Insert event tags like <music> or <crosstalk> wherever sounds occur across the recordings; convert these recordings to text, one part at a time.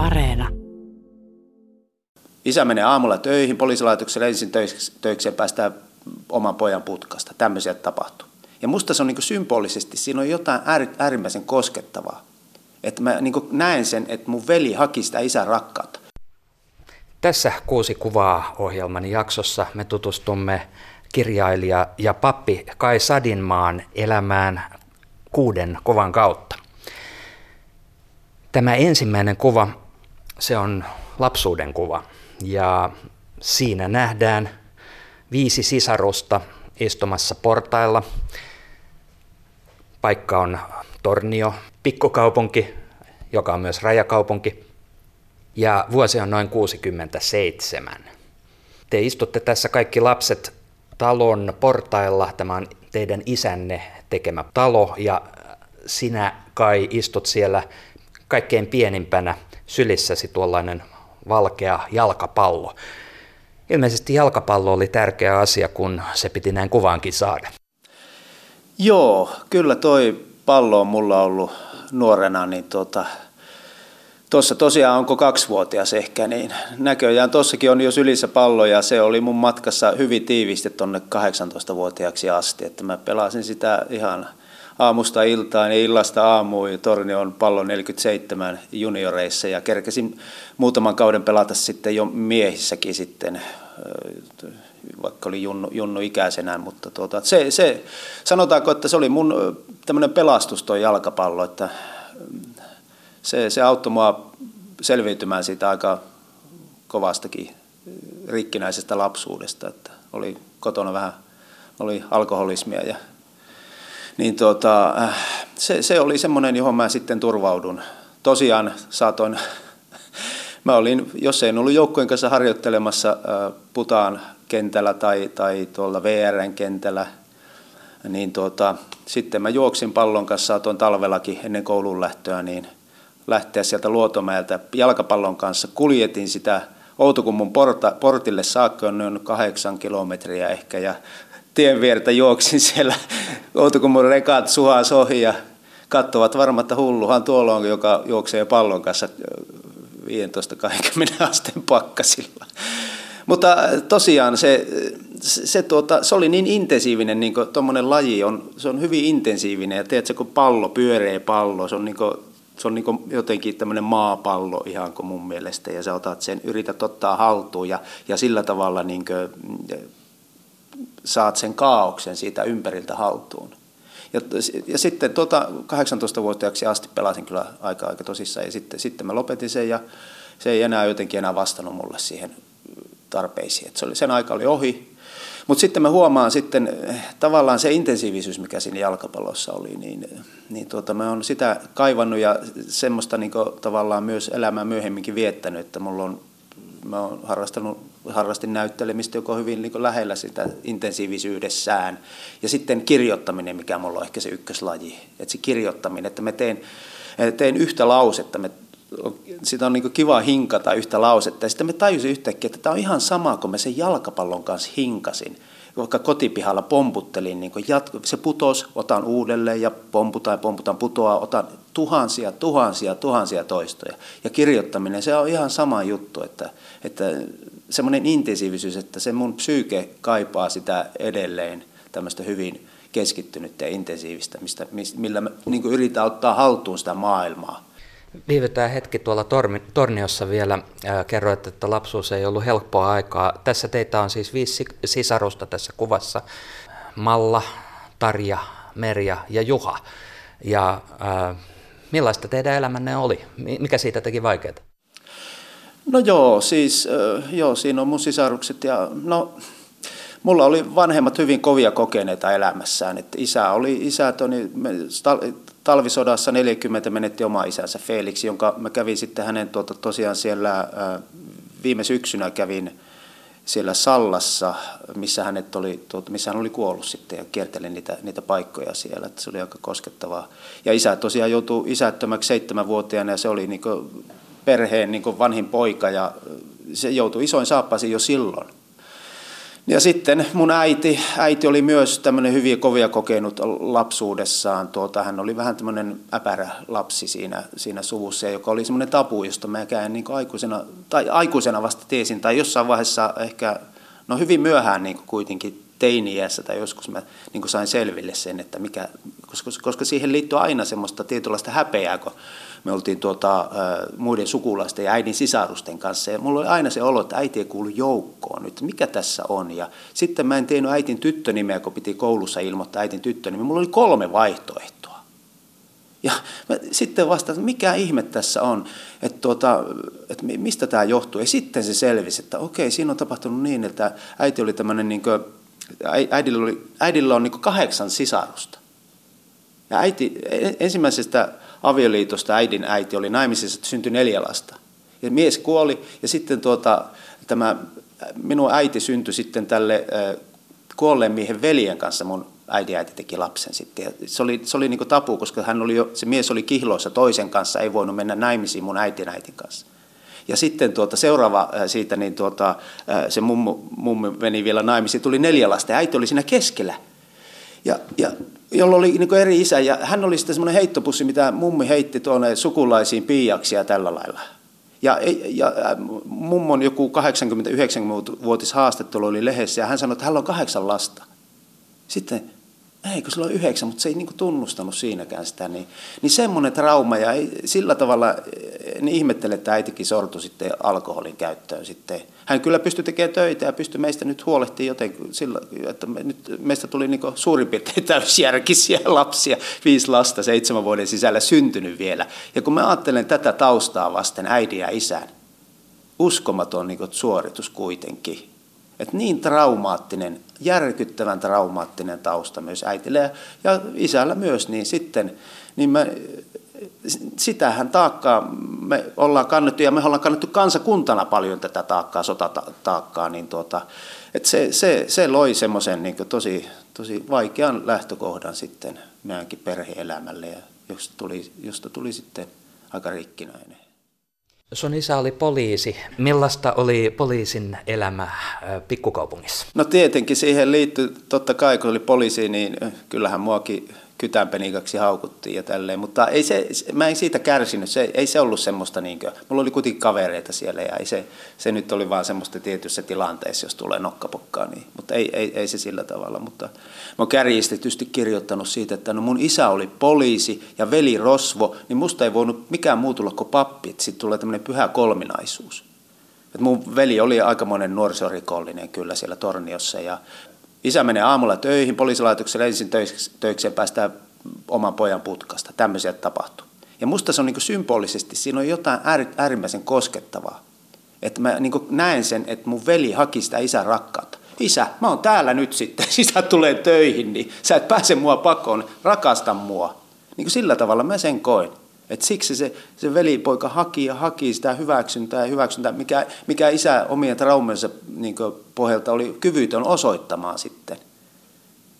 Areena. Isä menee aamulla töihin, poliisilaitokselle ensin töikseen päästään oman pojan putkasta. Tämmöisiä tapahtuu. Ja musta se on niin symbolisesti, siinä on jotain äärimmäisen koskettavaa. Että mä niin näen sen, että mun veli haki sitä isän rakkautta. Tässä kuusi kuvaa ohjelman jaksossa me tutustumme kirjailija ja pappi Kai Sadinmaan elämään kuuden kovan kautta. Tämä ensimmäinen kuva, se on lapsuuden kuva ja siinä nähdään viisi sisarusta istumassa portailla. Paikka on Tornio, pikkukaupunki, joka on myös rajakaupunki. Ja vuosi on noin 67. Te istutte tässä kaikki lapset talon portailla. Tämä on teidän isänne tekemä talo ja sinä kai istut siellä kaikkein pienimpänä sylissäsi tuollainen valkea jalkapallo. Ilmeisesti jalkapallo oli tärkeä asia, kun se piti näin kuvaankin saada. Joo, kyllä toi pallo on mulla ollut nuorena, niin tuota, Tuossa tosiaan onko kaksivuotias ehkä, niin näköjään tuossakin on jo sylissä pallo ja se oli mun matkassa hyvin tiivisti tuonne 18-vuotiaaksi asti, että mä pelasin sitä ihan aamusta iltaan ja illasta aamuun. Torni on pallo 47 junioreissa ja kerkesin muutaman kauden pelata sitten jo miehissäkin sitten, vaikka oli junnu, junnu ikäisenä, mutta tuota, se, se, sanotaanko, että se oli mun tämmöinen pelastus tuo jalkapallo, että se, se auttoi mua selviytymään siitä aika kovastakin rikkinäisestä lapsuudesta, että oli kotona vähän oli alkoholismia ja niin äh, se, se, oli semmoinen, johon mä sitten turvaudun. Tosiaan saatoin, <laughs> mä olin, jos en ollut joukkojen kanssa harjoittelemassa äh, Putaan kentällä tai, tai tuolla VRn kentällä, niin tuota, sitten mä juoksin pallon kanssa, saatoin talvellakin ennen koulun lähtöä, niin lähteä sieltä Luotomäeltä jalkapallon kanssa. Kuljetin sitä Outokummun porta, portille saakka on noin kahdeksan kilometriä ehkä ja tien viertä juoksin siellä Outokummun rekat suhas ohi ja katsovat varmaan, että hulluhan tuolla on, joka juoksee pallon kanssa 15-20 <laughs> asteen pakkasilla. Mutta tosiaan se, se, tuota, se oli niin intensiivinen, niin tuommoinen laji on, se on hyvin intensiivinen. Ja tiedätkö, kun pallo, pyöreä pallo, se on niin kuin, se on niin jotenkin tämmöinen maapallo ihan kuin mun mielestä, ja sä otat sen, yrität ottaa haltuun, ja, ja sillä tavalla niin kuin, saat sen kaauksen siitä ympäriltä haltuun. Ja, ja sitten tuota 18-vuotiaaksi asti pelasin kyllä aika, aika tosissaan, ja sitten, sitten mä lopetin sen, ja se ei enää jotenkin enää vastannut mulle siihen tarpeisiin. Et se oli, sen aika oli ohi, mutta sitten mä huomaan sitten eh, tavallaan se intensiivisyys, mikä siinä jalkapallossa oli, niin, niin tuota, mä oon sitä kaivannut ja semmoista niin tavallaan myös elämää myöhemminkin viettänyt, että mulla on, mä oon harrastanut, harrastin näyttelemistä, joka on hyvin niin lähellä sitä intensiivisyydessään. Ja sitten kirjoittaminen, mikä mulla on ehkä se ykköslaji, että se kirjoittaminen, että mä teen, teen yhtä lausetta, mä sitä on niin kiva hinkata yhtä lausetta. Ja sitten me tajusin yhtäkkiä, että tämä on ihan sama kuin mä sen jalkapallon kanssa hinkasin. Vaikka kotipihalla pomputtelin, niin jatko, se putos, otan uudelleen ja pomputaan ja pomputaan, putoaa, otan tuhansia, tuhansia, tuhansia toistoja. Ja kirjoittaminen, se on ihan sama juttu, että, että semmoinen intensiivisyys, että se mun psyyke kaipaa sitä edelleen tämmöistä hyvin keskittynyttä ja intensiivistä, mistä, millä mä niin yritän ottaa haltuun sitä maailmaa Viivytään hetki tuolla tormi, Torniossa vielä. Kerroit, että lapsuus ei ollut helppoa aikaa. Tässä teitä on siis viisi sisarusta tässä kuvassa. Malla, Tarja, Merja ja Juha. Ja äh, millaista teidän elämänne oli? Mikä siitä teki vaikeaa? No joo, siis joo, siinä on mun sisarukset ja no, mulla oli vanhemmat hyvin kovia kokeneita elämässään. Että isä oli, isä Toni, talvisodassa 40 menetti oma isänsä Felix, jonka mä kävin sitten hänen tuota, tosiaan siellä viime syksynä kävin siellä Sallassa, missä, hänet oli, tuota, missä hän oli kuollut sitten ja kiertelin niitä, niitä paikkoja siellä. Että se oli aika koskettavaa. Ja isä tosiaan joutui isättömäksi seitsemänvuotiaana ja se oli niin perheen niin vanhin poika ja se joutui isoin saappaisiin jo silloin. Ja sitten mun äiti, äiti oli myös tämmöinen hyviä kovia kokenut lapsuudessaan. Tuota, hän oli vähän tämmöinen äpärä lapsi siinä, siinä suvussa, joka oli semmoinen tabu, josta mä käyn niin aikuisena, tai aikuisena vasta tiesin, tai jossain vaiheessa ehkä, no hyvin myöhään niin kuitenkin teini-iässä tai joskus mä niin sain selville sen, että mikä, koska, koska siihen liittyy aina semmoista tietynlaista häpeää, kun me oltiin tuota, muiden sukulaisten ja äidin sisarusten kanssa. Ja mulla oli aina se olo, että äiti ei kuulu joukkoon nyt, mikä tässä on. Ja sitten mä en tiennyt äitin tyttönimeä, kun piti koulussa ilmoittaa äitin tyttönimeä. Mulla oli kolme vaihtoehtoa. Ja mä sitten vasta, että mikä ihme tässä on, että, tuota, että mistä tämä johtuu. Ja sitten se selvisi, että okei, siinä on tapahtunut niin, että äiti oli tämmöinen, niin kuin, äidillä, oli, äidillä on niin kahdeksan sisarusta. Ja äiti, ensimmäisestä avioliitosta äidin äiti oli naimisissa, että syntyi neljä lasta. Ja mies kuoli ja sitten tuota, tämä minun äiti syntyi sitten tälle kuolleen miehen veljen kanssa mun äidin äiti teki lapsen sitten. Ja se oli, se oli niin tapu, koska hän oli jo, se mies oli kihloissa toisen kanssa, ei voinut mennä naimisiin mun äitin äitin kanssa. Ja sitten tuota, seuraava siitä, niin tuota, se mummu, mummu meni vielä naimisiin, tuli neljä lasta ja äiti oli siinä keskellä. Ja, ja jolla oli niin eri isä, ja hän oli sitten semmoinen heittopussi, mitä mummi heitti tuonne sukulaisiin piiaksi ja tällä lailla. Ja, ja mummon joku 80-90-vuotis haastattelu oli lehdessä, ja hän sanoi, että hän on kahdeksan lasta. Sitten ei, kun sillä on yhdeksän, mutta se ei niinku tunnustanut siinäkään sitä. Niin, niin semmoinen trauma ja ei, sillä tavalla niin ihmettele, että äitikin sortui sitten alkoholin käyttöön sitten. Hän kyllä pystyi tekemään töitä ja pystyi meistä nyt huolehtimaan jotenkin sillä, että me, nyt meistä tuli niinku suurin piirtein täysjärkisiä lapsia, viisi lasta seitsemän vuoden sisällä syntynyt vielä. Ja kun mä ajattelen tätä taustaa vasten äidin ja isän, uskomaton niin suoritus kuitenkin. Että niin traumaattinen, järkyttävän traumaattinen tausta myös äitille ja, ja isällä myös, niin sitten niin me, sitähän taakkaa me ollaan kannettu ja me ollaan kannettu kansakuntana paljon tätä taakkaa, sotataakkaa, niin tuota, että se, se, se loi semmoisen niin tosi, tosi vaikean lähtökohdan sitten meidänkin perheelämälle, ja josta tuli, josta tuli sitten aika rikkinäinen. Sun isä oli poliisi. Millaista oli poliisin elämä pikkukaupungissa? No tietenkin siihen liittyy, totta kai kun oli poliisi, niin kyllähän muakin kytänpenikaksi haukuttiin ja tälleen, mutta ei se, mä en siitä kärsinyt, se, ei se ollut semmoista, niin kuin, mulla oli kuitenkin kavereita siellä ja ei se, se nyt oli vaan semmoista tietyssä tilanteessa, jos tulee nokkapokkaa, niin, mutta ei, ei, ei se sillä tavalla, mutta mä oon kärjistetysti kirjoittanut siitä, että no mun isä oli poliisi ja veli Rosvo, niin musta ei voinut mikään muu tulla kuin pappi, että sitten tulee tämmöinen pyhä kolminaisuus. Et mun veli oli aikamoinen nuorisorikollinen kyllä siellä Torniossa ja Isä menee aamulla töihin, poliisilaitokselle ensin töikseen päästään oman pojan putkasta. Tämmöisiä tapahtuu. Ja musta se on niin symbolisesti, siinä on jotain äärimmäisen koskettavaa. Että mä niin näen sen, että mun veli haki sitä isän rakkautta. Isä, mä oon täällä nyt sitten, <laughs> isä tulee töihin, niin sä et pääse mua pakoon, rakasta mua. Niin kuin sillä tavalla mä sen koin. Et siksi se, se velipoika haki ja haki sitä hyväksyntää ja hyväksyntää, mikä, mikä isä omien traumensa niin pohjalta oli kyvytön osoittamaan sitten.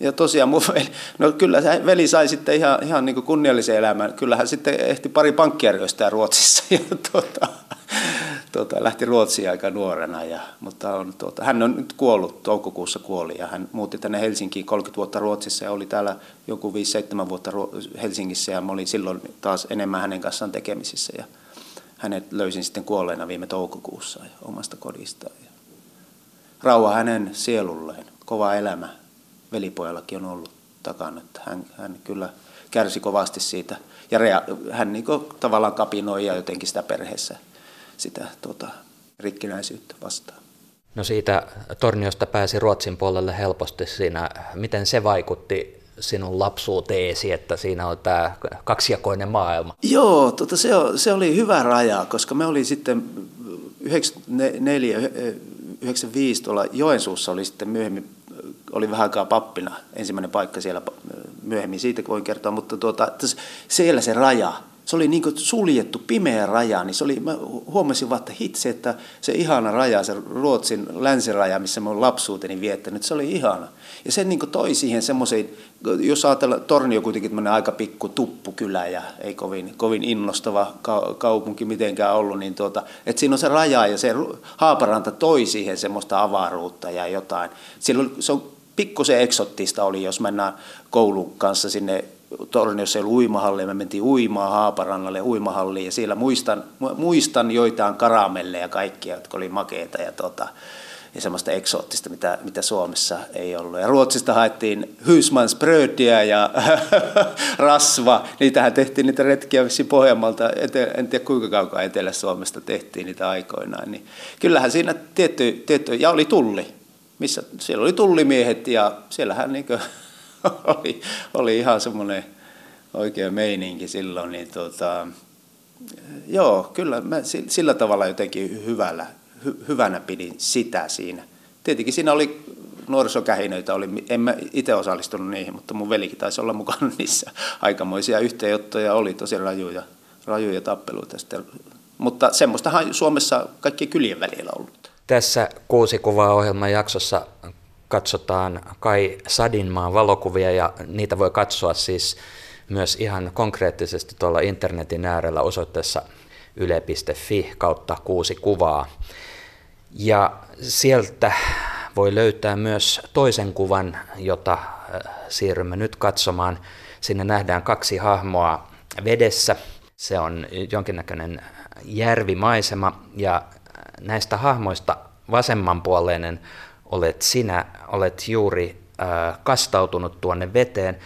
Ja tosiaan mun veli, no kyllä se veli sai sitten ihan, ihan niin kunniallisen elämän. Kyllähän sitten ehti pari pankkijärjestöä Ruotsissa <laughs> ja tuota, tuota, lähti Ruotsiin aika nuorena. Ja, mutta on, tuota, hän on nyt kuollut, toukokuussa kuoli ja hän muutti tänne Helsinkiin 30 vuotta Ruotsissa ja oli täällä joku 5-7 vuotta Helsingissä ja mä olin silloin taas enemmän hänen kanssaan tekemisissä. Ja hänet löysin sitten kuolleena viime toukokuussa ja omasta kodistaan. Ja rauha hänen sielulleen, kova elämä velipojallakin on ollut takana. Että hän, hän kyllä kärsi kovasti siitä ja rea- hän niin tavallaan kapinoi ja jotenkin sitä perheessä sitä tota, rikkinäisyyttä vastaan. No siitä Torniosta pääsi Ruotsin puolelle helposti siinä. Miten se vaikutti sinun lapsuuteesi, että siinä on tämä kaksijakoinen maailma? Joo, tota, se, se oli hyvä raja, koska me oli sitten 94, 95 tuolla Joensuussa oli sitten myöhemmin, oli vähän aikaa pappina, ensimmäinen paikka siellä myöhemmin, siitä voin kertoa, mutta tuota, siellä se raja, se oli niin suljettu, pimeä raja, niin se oli, mä huomasin vaan, että hitse, että se ihana raja, se Ruotsin länsiraja, missä mä olen lapsuuteni viettänyt, se oli ihana. Ja se niin toi siihen semmoisen, jos ajatellaan, Tornio kuitenkin aika pikku tuppukylä ja ei kovin, kovin innostava kaupunki mitenkään ollut, niin tuota, että siinä on se raja ja se Haaparanta toi siihen semmoista avaruutta ja jotain. Silloin se on pikkusen eksottista oli, jos mennään koulun kanssa sinne Torniossa ei ollut uimahalli, me mentiin uimaan Haaparannalle uimahalliin ja siellä muistan, muistan joitain karamelleja kaikkia, jotka oli makeita ja, tota, ja semmoista eksoottista, mitä, mitä Suomessa ei ollut. Ja Ruotsista haettiin hysmansbrödiä ja <laughs> rasva, niitähän tehtiin niitä retkiä vissiin Pohjanmaalta, en tiedä kuinka kaukaa Etelä-Suomesta tehtiin niitä aikoinaan. Niin kyllähän siinä tietty, tietty, ja oli tulli, missä siellä oli tullimiehet ja siellähän niin <laughs> oli, oli ihan semmoinen oikea meininki silloin, niin tota, joo, kyllä mä sillä tavalla jotenkin hyvällä, hy, hyvänä pidin sitä siinä. Tietenkin siinä oli nuorisokähinöitä, oli, en mä itse osallistunut niihin, mutta mun velikin taisi olla mukana <laughs> niissä. Aikamoisia yhteenottoja oli tosi rajuja, rajuja tappeluita. Sitten. Mutta semmoistahan Suomessa kaikkien kylien välillä ollut. Tässä kuusi kuvaa ohjelman jaksossa katsotaan Kai Sadinmaan valokuvia ja niitä voi katsoa siis myös ihan konkreettisesti tuolla internetin äärellä osoitteessa yle.fi kautta kuusi kuvaa. Ja sieltä voi löytää myös toisen kuvan, jota äh, siirrymme nyt katsomaan. Sinne nähdään kaksi hahmoa vedessä. Se on jonkinnäköinen järvimaisema ja näistä hahmoista vasemmanpuoleinen olet sinä, olet juuri äh, kastautunut tuonne veteen.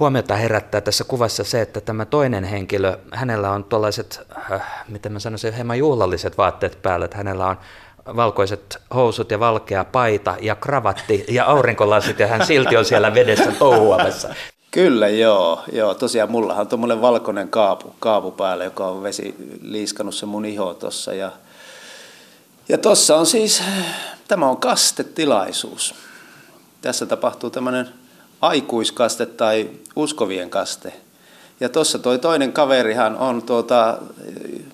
Huomiota herättää tässä kuvassa se, että tämä toinen henkilö, hänellä on tuollaiset, äh, miten mä sanoisin, hieman juhlalliset vaatteet päällä, että hänellä on valkoiset housut ja valkea paita ja kravatti ja aurinkolasit ja hän silti on siellä vedessä touhuamassa. Kyllä, joo. joo. Tosiaan mullahan on tuommoinen valkoinen kaapu, kaapu päällä, joka on vesi liiskannut se mun iho tuossa. Ja, ja tuossa on siis Tämä on kastetilaisuus. Tässä tapahtuu tämmöinen aikuiskaste tai uskovien kaste. Ja tuossa toi toinen kaverihan on, tuota,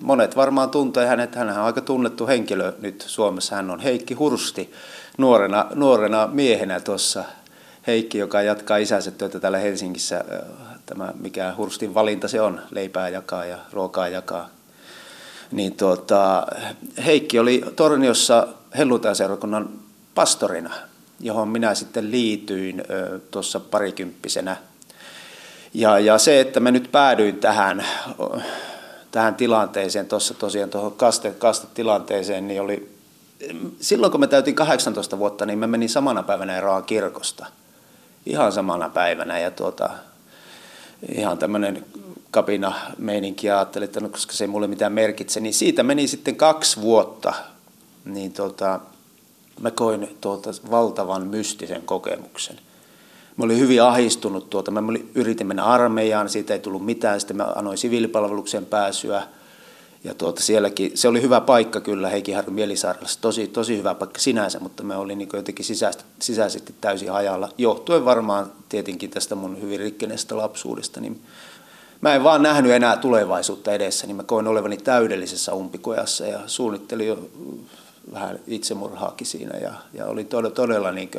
monet varmaan tuntee hänet, hän on aika tunnettu henkilö nyt Suomessa. Hän on Heikki Hursti, nuorena, nuorena miehenä tuossa. Heikki, joka jatkaa isänsä työtä täällä Helsingissä. Tämä, mikä Hurstin valinta se on, leipää jakaa ja ruokaa jakaa. Niin tuota, Heikki oli Torniossa helluntainseurakunnan pastorina, johon minä sitten liityin tuossa parikymppisenä. Ja, ja se, että mä nyt päädyin tähän, tähän tilanteeseen, tuossa tosiaan tuohon kaste, kastetilanteeseen, niin oli, silloin kun mä täytin 18 vuotta, niin mä menin samana päivänä eroon kirkosta. Ihan samana päivänä ja tuota, ihan tämmöinen kapina meininki ja ajattelin, että no, koska se ei mulle mitään merkitse, niin siitä meni sitten kaksi vuotta niin tota, mä koin tuolta valtavan mystisen kokemuksen. Mä olin hyvin ahistunut tuota, mä yritin mennä armeijaan, siitä ei tullut mitään, sitten mä annoin siviilipalveluksen pääsyä. Ja tuota, sielläkin, se oli hyvä paikka kyllä Heikinharjun Mielisairaalassa, tosi, tosi hyvä paikka sinänsä, mutta mä olin niin jotenkin sisäisesti, sisäisesti täysin hajalla, johtuen varmaan tietenkin tästä mun hyvin rikkeneestä lapsuudesta. Niin mä en vaan nähnyt enää tulevaisuutta edessä, niin mä koin olevani täydellisessä umpikojassa ja suunnittelin jo vähän itsemurhaakin siinä ja, ja oli todella, todella niin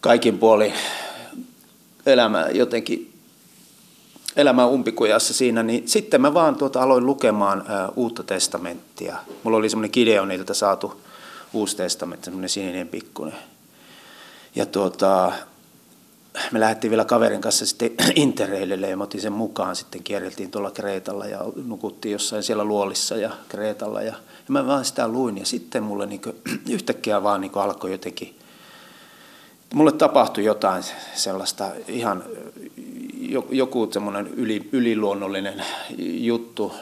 kaikin puolin elämä jotenkin elämä umpikujassa siinä, niin sitten mä vaan tuota aloin lukemaan ä, uutta testamenttia. Mulla oli semmoinen Gideonilta saatu uusi testamentti, semmoinen sininen pikkunen. Ja tuota, me lähdettiin vielä kaverin kanssa sitten <clears throat> Interrailille ja me otin sen mukaan. Sitten kierreltiin tuolla Kreetalla ja nukuttiin jossain siellä Luolissa ja Kreetalla. Ja, ja mä vaan sitä luin ja sitten mulle niin kuin, <clears throat> yhtäkkiä vaan niin alkoi jotenkin, mulle tapahtui jotain sellaista ihan joku semmoinen yli, yliluonnollinen juttu.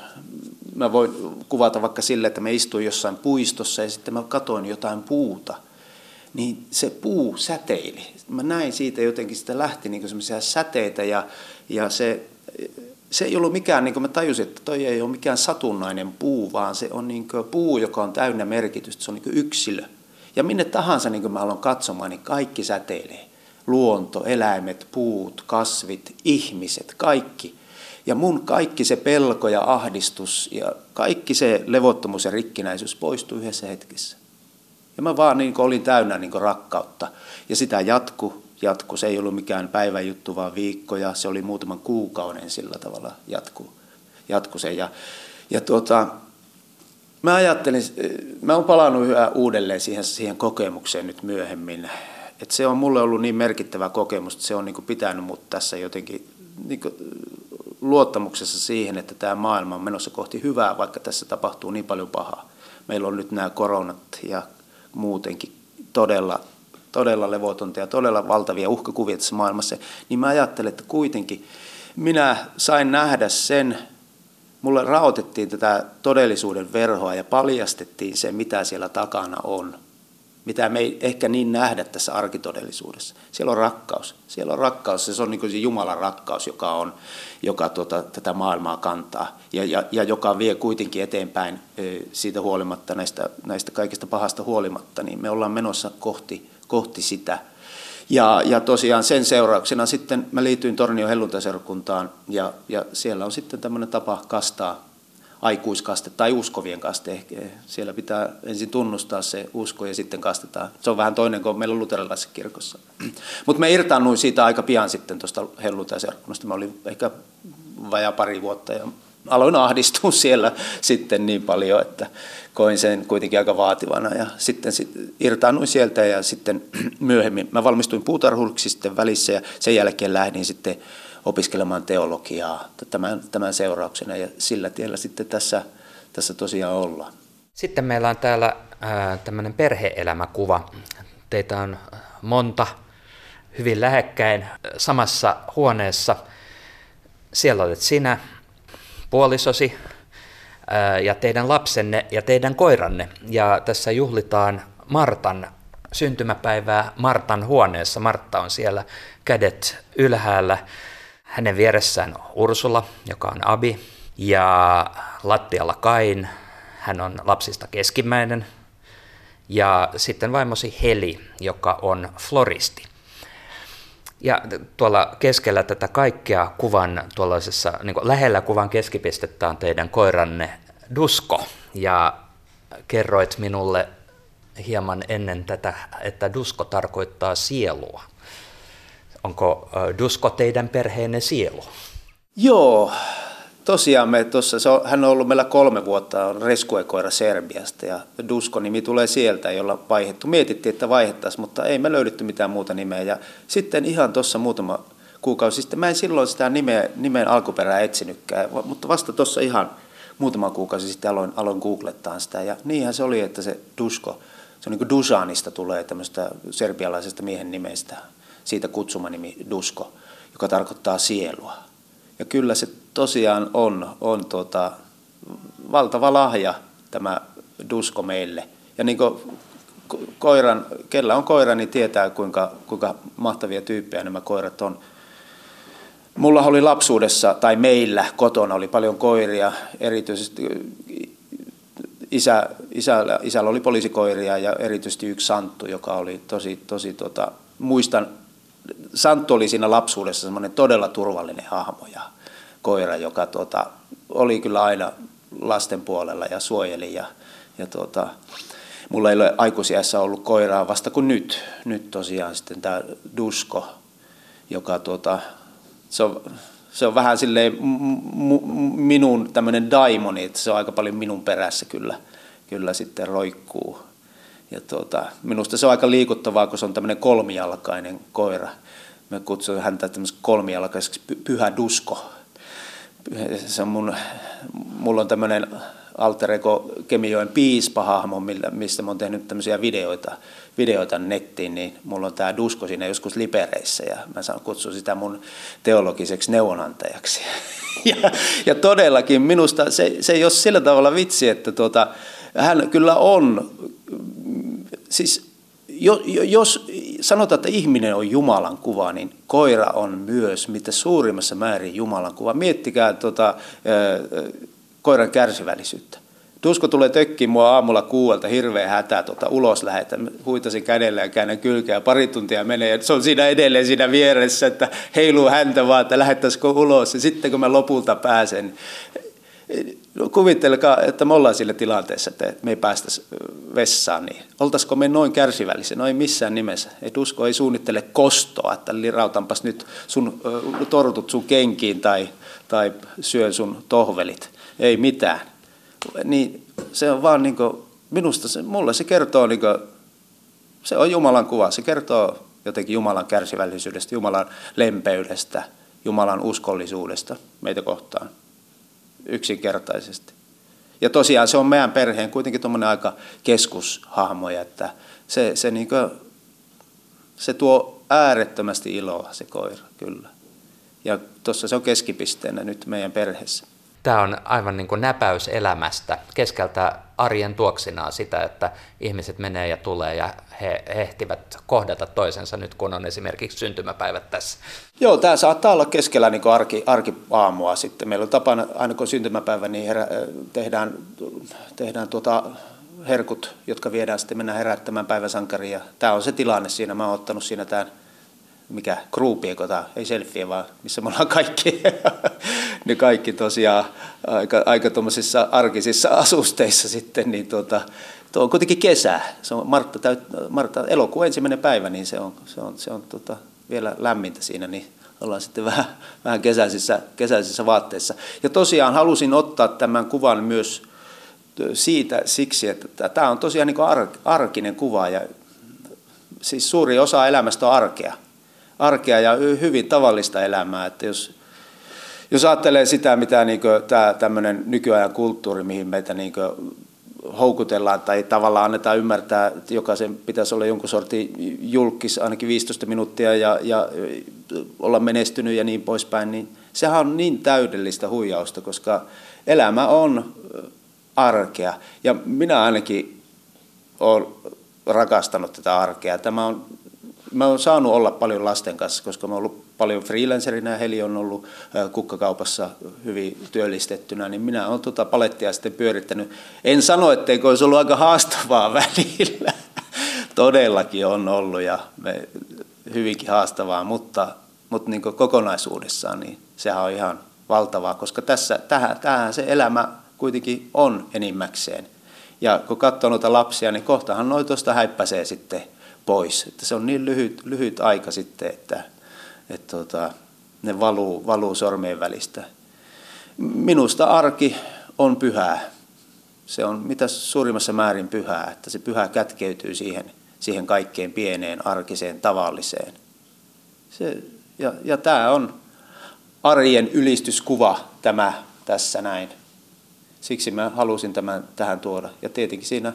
Mä voin kuvata vaikka sille, että me istuin jossain puistossa ja sitten mä katoin jotain puuta – niin se puu säteili. Mä näin siitä jotenkin, sitä lähti niin semmoisia säteitä ja, ja se, se ei ollut mikään, niin kuin mä tajusin, että toi ei ole mikään satunnainen puu, vaan se on niin puu, joka on täynnä merkitystä, se on niin yksilö. Ja minne tahansa niin mä aloin katsomaan, niin kaikki säteilee. Luonto, eläimet, puut, kasvit, ihmiset, kaikki. Ja mun kaikki se pelko ja ahdistus ja kaikki se levottomuus ja rikkinäisyys poistui yhdessä hetkessä. Ja mä vaan niin olin täynnä niin rakkautta. Ja sitä jatku, jatku. Se ei ollut mikään päivän juttu, vaan viikkoja. Se oli muutaman kuukauden sillä tavalla jatku, jatku se. Ja, ja tuota, mä ajattelin, mä oon palannut yhä uudelleen siihen, siihen kokemukseen nyt myöhemmin. Et se on mulle ollut niin merkittävä kokemus, että se on niin pitänyt mut tässä jotenkin niin luottamuksessa siihen, että tämä maailma on menossa kohti hyvää, vaikka tässä tapahtuu niin paljon pahaa. Meillä on nyt nämä koronat ja muutenkin todella, todella levotonta ja todella valtavia uhkakuvia tässä maailmassa, niin mä ajattelen, että kuitenkin minä sain nähdä sen, mulle raotettiin tätä todellisuuden verhoa ja paljastettiin se, mitä siellä takana on mitä me ei ehkä niin nähdä tässä arkitodellisuudessa. Siellä on rakkaus. Siellä on rakkaus. Se on niin se Jumalan rakkaus, joka, on, joka tuota, tätä maailmaa kantaa ja, ja, ja joka vie kuitenkin eteenpäin siitä huolimatta, näistä, näistä kaikista pahasta huolimatta, niin me ollaan menossa kohti, kohti sitä. Ja, ja tosiaan sen seurauksena sitten mä liityin Tornion helluntaseurakuntaan ja, ja siellä on sitten tämmöinen tapa kastaa aikuiskaste tai uskovien kaste. Ehkä siellä pitää ensin tunnustaa se usko ja sitten kastetaan. Se on vähän toinen kuin meillä luterilaisessa kirkossa. <clears throat> Mutta me irtaannuin siitä aika pian sitten tuosta helluntaisjärjestelmästä. Mä olin ehkä vajaa pari vuotta ja aloin ahdistua <laughs> siellä sitten niin paljon, että koin sen kuitenkin aika vaativana. Ja sitten sit irtaannuin sieltä ja sitten <clears throat> myöhemmin mä valmistuin puutarhuliksi sitten välissä ja sen jälkeen lähdin sitten opiskelemaan teologiaa tämän, tämän seurauksena ja sillä tiellä sitten tässä, tässä tosiaan ollaan. Sitten meillä on täällä tämmöinen perheelämäkuva. Teitä on monta hyvin lähekkäin samassa huoneessa. Siellä olet sinä, puolisosi ja teidän lapsenne ja teidän koiranne. Ja tässä juhlitaan Martan syntymäpäivää Martan huoneessa. Martta on siellä kädet ylhäällä. Hänen vieressään Ursula, joka on Abi, ja lattialla Kain, hän on lapsista keskimmäinen, ja sitten vaimosi Heli, joka on floristi. Ja tuolla keskellä tätä kaikkea kuvan, tuollaisessa niin lähellä kuvan keskipistettä on teidän koiranne Dusko. Ja kerroit minulle hieman ennen tätä, että Dusko tarkoittaa sielua. Onko Dusko teidän perheenne sielu? Joo, tosiaan me tuossa, se on, hän on ollut meillä kolme vuotta, on reskuekoira Serbiasta ja Dusko-nimi tulee sieltä, jolla vaihettu. Mietittiin, että vaihettaisiin, mutta ei me löydetty mitään muuta nimeä. Ja sitten ihan tuossa muutama kuukausi sitten, mä en silloin sitä nimeä, nimen alkuperää etsinytkään, mutta vasta tuossa ihan muutama kuukausi sitten aloin, aloin googlettaa sitä. Ja niinhän se oli, että se Dusko, se on niin kuin Dusanista tulee tämmöistä serbialaisesta miehen nimestä siitä kutsumanimi Dusko, joka tarkoittaa sielua. Ja kyllä se tosiaan on, on tuota, valtava lahja tämä Dusko meille. Ja niin kuin koiran, kellä on koira, niin tietää kuinka, kuinka mahtavia tyyppejä nämä koirat on. Mulla oli lapsuudessa, tai meillä kotona oli paljon koiria, erityisesti isä, isällä, isällä oli poliisikoiria ja erityisesti yksi Santtu, joka oli tosi, tosi tota, muistan Santtu oli siinä lapsuudessa semmoinen todella turvallinen hahmo ja koira, joka tuota, oli kyllä aina lasten puolella ja suojeli. Ja, ja tuota, mulla ei ole aikuisiässä ollut koiraa vasta kuin nyt. Nyt tosiaan sitten tämä Dusko, joka tuota, se on, se on vähän silleen minun tämmöinen daimoni, että se on aika paljon minun perässä kyllä, kyllä sitten roikkuu ja tuota, minusta se on aika liikuttavaa, kun se on tämmöinen kolmijalkainen koira. Mä kutsun häntä tämmöiseksi kolmijalkaiseksi pyhä dusko. Se on mun, mulla on tämmöinen alter ego Kemijoen piispahahmo, mistä mä oon tehnyt tämmöisiä videoita, videoita nettiin, niin mulla on tämä Dusko siinä joskus lipereissä ja mä saan kutsua sitä mun teologiseksi neuvonantajaksi. <laughs> Ja, ja todellakin minusta se, se ei ole sillä tavalla vitsi, että tuota, hän kyllä on siis jos sanotaan, että ihminen on Jumalan kuva, niin koira on myös mitä suurimmassa määrin Jumalan kuva. Miettikää tuota, koiran kärsivällisyyttä. Tusko tulee tökkiin mua aamulla kuuelta, hirveä hätä, tuota, ulos lähetän, huitasin kädellä ja käännän kylkeä, pari tuntia menee ja se on siinä edelleen siinä vieressä, että heiluu häntä vaan, että lähettäisikö ulos ja sitten kun mä lopulta pääsen, No, kuvittelkaa, että me ollaan sillä tilanteessa, että me ei päästä vessaan, niin oltaisiko me noin kärsivällisiä? No ei missään nimessä. Et usko ei suunnittele kostoa, että lirautanpas nyt sun, tortut sun kenkiin tai, tai syön sun tohvelit. Ei mitään. Niin se on vaan niin kuin, minusta se, mulle se kertoo, niin kuin, se on Jumalan kuva. Se kertoo jotenkin Jumalan kärsivällisyydestä, Jumalan lempeydestä, Jumalan uskollisuudesta meitä kohtaan yksinkertaisesti. Ja tosiaan se on meidän perheen kuitenkin tuommoinen aika keskushahmo, että se, se, niin kuin, se tuo äärettömästi iloa se koira, kyllä. Ja tuossa se on keskipisteenä nyt meidän perheessä. Tämä on aivan niin kuin näpäys elämästä, keskeltä arjen tuoksinaa sitä, että ihmiset menee ja tulee ja he ehtivät kohdata toisensa nyt, kun on esimerkiksi syntymäpäivät tässä. Joo, tämä saattaa olla keskellä niin arki, arkiaamua sitten. Meillä on tapana, aina kun syntymäpäivä, niin herä, tehdään, tehdään tuota herkut, jotka viedään sitten mennään herättämään päiväsankaria. Tämä on se tilanne siinä. Mä oon ottanut siinä tämän mikä kruupi, ei selfie, vaan missä me ollaan kaikki, <laughs> ne kaikki tosiaan aika, aika tuommoisissa arkisissa asusteissa sitten, niin tuota, tuo on kuitenkin kesä. Se on Martta, täyt, Martta elokuun ensimmäinen päivä, niin se on, se on, se on tuota, vielä lämmintä siinä, niin ollaan sitten vähän, vähän kesäisissä, kesäisissä vaatteissa. Ja tosiaan halusin ottaa tämän kuvan myös siitä siksi, että tämä on tosiaan niin arkinen kuva ja siis suuri osa elämästä on arkea arkea ja hyvin tavallista elämää. Että jos, jos ajattelee sitä, mitä niin tämä tämmöinen nykyajan kulttuuri, mihin meitä niin houkutellaan tai tavallaan annetaan ymmärtää, että jokaisen pitäisi olla jonkun sortin julkis ainakin 15 minuuttia ja, ja olla menestynyt ja niin poispäin, niin sehän on niin täydellistä huijausta, koska elämä on arkea. Ja minä ainakin olen rakastanut tätä arkea. Tämä on mä oon saanut olla paljon lasten kanssa, koska mä oon ollut paljon freelancerina ja Heli on ollut kukkakaupassa hyvin työllistettynä, niin minä olen tuota palettia sitten pyörittänyt. En sano, etteikö olisi ollut aika haastavaa <laughs> välillä. Todellakin on ollut ja me, hyvinkin haastavaa, mutta, mutta niin kokonaisuudessaan niin sehän on ihan valtavaa, koska tässä, tähän, tähän se elämä kuitenkin on enimmäkseen. Ja kun katsoo noita lapsia, niin kohtahan noin tuosta häippäsee sitten pois. Että se on niin lyhyt, lyhyt aika sitten, että, että tota, ne valuu, valuu sormien välistä. Minusta arki on pyhää. Se on mitä suurimmassa määrin pyhää, että se pyhä kätkeytyy siihen, siihen kaikkein pieneen arkiseen tavalliseen. Se, ja, ja tämä on arjen ylistyskuva tämä tässä näin. Siksi mä halusin tämän tähän tuoda. Ja tietenkin siinä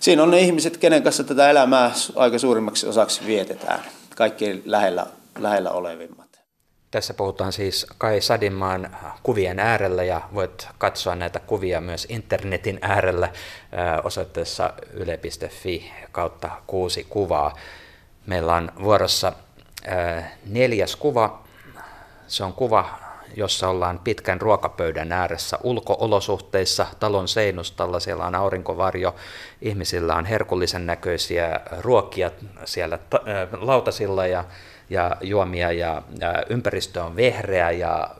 siinä on ne ihmiset, kenen kanssa tätä elämää aika suurimmaksi osaksi vietetään, kaikki lähellä, lähellä olevimmat. Tässä puhutaan siis Kai Sadinmaan kuvien äärellä ja voit katsoa näitä kuvia myös internetin äärellä osoitteessa yle.fi kautta kuusi kuvaa. Meillä on vuorossa neljäs kuva. Se on kuva jossa ollaan pitkän ruokapöydän ääressä ulkoolosuhteissa, talon seinustalla, siellä on aurinkovarjo, ihmisillä on herkullisen näköisiä ruokia siellä lautasilla ja, ja juomia ja, ja ympäristö on vehreä ja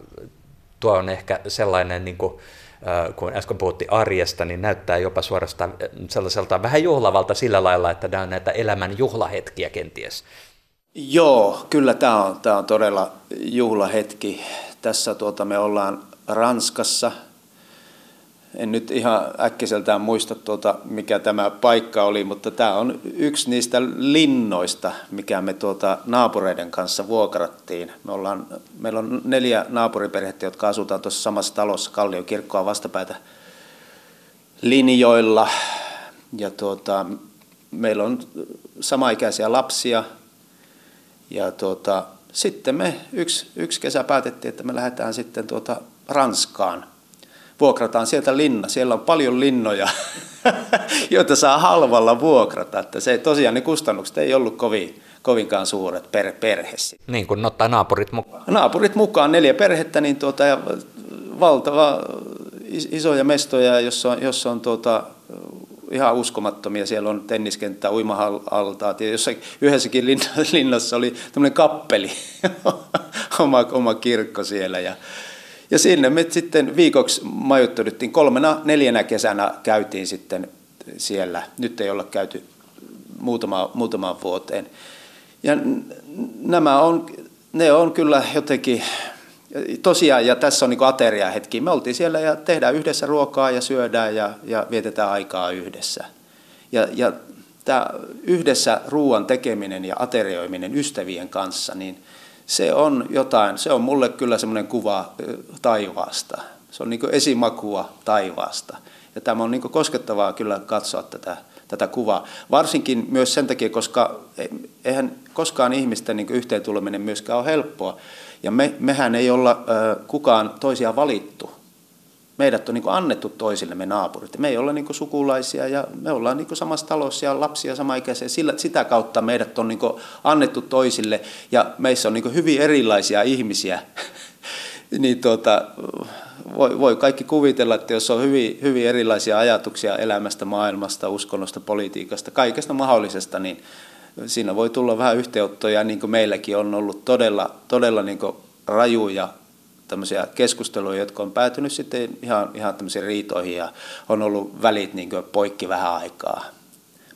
tuo on ehkä sellainen, niin kuin, kun äsken puhuttiin arjesta, niin näyttää jopa suorastaan sellaiselta vähän juhlavalta sillä lailla, että nämä on näitä elämän juhlahetkiä kenties. Joo, kyllä tämä on, tämä on todella juhlahetki. Tässä tuota, me ollaan Ranskassa. En nyt ihan äkkiseltään muista, tuota, mikä tämä paikka oli, mutta tämä on yksi niistä linnoista, mikä me tuota naapureiden kanssa vuokrattiin. Me ollaan, meillä on neljä naapuriperhettä, jotka asutaan tuossa samassa talossa Kalliokirkkoa vastapäätä linjoilla. Ja tuota, meillä on samaikäisiä lapsia – ja tuota, sitten me yksi, yksi kesä päätettiin, että me lähdetään sitten tuota Ranskaan. Vuokrataan sieltä linna. Siellä on paljon linnoja, <laughs> joita saa halvalla vuokrata. Että se, tosiaan ne kustannukset ei ollut kovin, kovinkaan suuret per perhe. Niin kuin ottaa naapurit mukaan. Naapurit mukaan, neljä perhettä, niin tuota, ja valtava isoja mestoja, jossa on, jossa on tuota, ihan uskomattomia. Siellä on tenniskenttä, uimahaltaat ja jossakin, yhdessäkin <laughs> linnassa oli tämmöinen kappeli, <laughs> oma, oma kirkko siellä. Ja, ja sinne me sitten viikoksi majoittuduttiin. Kolmena, neljänä kesänä käytiin sitten siellä. Nyt ei olla käyty muutama, muutamaan vuoteen. Ja nämä on, ne on kyllä jotenkin, tosiaan, ja tässä on niin ateria hetki. Me oltiin siellä ja tehdään yhdessä ruokaa ja syödään ja, ja vietetään aikaa yhdessä. Ja, ja tämä yhdessä ruoan tekeminen ja aterioiminen ystävien kanssa, niin se on jotain, se on mulle kyllä semmoinen kuva taivaasta. Se on niin esimakua taivaasta. Ja tämä on niin koskettavaa kyllä katsoa tätä, tätä kuvaa. Varsinkin myös sen takia, koska eihän koskaan ihmisten niin yhteen tuleminen myöskään ole helppoa. Ja me, mehän ei olla äh, kukaan toisia valittu. Meidät on niin annettu toisillemme naapurit. Me ei olla niin sukulaisia ja me ollaan niin samassa talossa ja lapsia samaikäisiä. Sillä, sitä kautta meidät on niin annettu toisille ja meissä on niin hyvin erilaisia ihmisiä. <laughs> niin tuota, voi, voi kaikki kuvitella, että jos on hyvin, hyvin erilaisia ajatuksia elämästä, maailmasta, uskonnosta, politiikasta, kaikesta mahdollisesta, niin siinä voi tulla vähän yhteyttöjä, niin kuin meilläkin on ollut todella, todella niin kuin rajuja tämmöisiä keskusteluja, jotka on päätynyt sitten ihan, ihan tämmöisiin riitoihin ja on ollut välit niin kuin poikki vähän aikaa.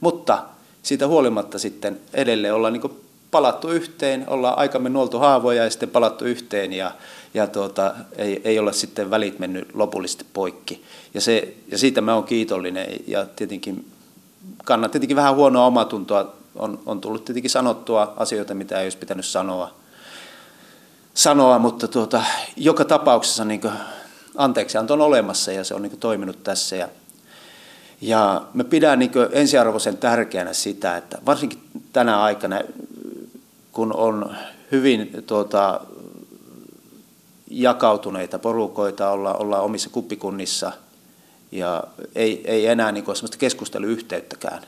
Mutta siitä huolimatta sitten edelleen ollaan niin palattu yhteen, ollaan aikamme nuoltu haavoja ja sitten palattu yhteen ja, ja tuota, ei, ei ole sitten välit mennyt lopullisesti poikki. Ja, se, ja siitä mä oon kiitollinen ja tietenkin kannat tietenkin vähän huonoa omatuntoa. On, on tullut tietenkin sanottua asioita, mitä ei olisi pitänyt sanoa, sanoa mutta tuota, joka tapauksessa niin anteeksianto on olemassa ja se on niin toiminut tässä. Ja, ja mä pidän niin ensiarvoisen tärkeänä sitä, että varsinkin tänä aikana, kun on hyvin tuota, jakautuneita porukoita, olla, olla omissa kuppikunnissa. Ja ei, ei enää niin kuin sellaista keskusteluyhteyttäkään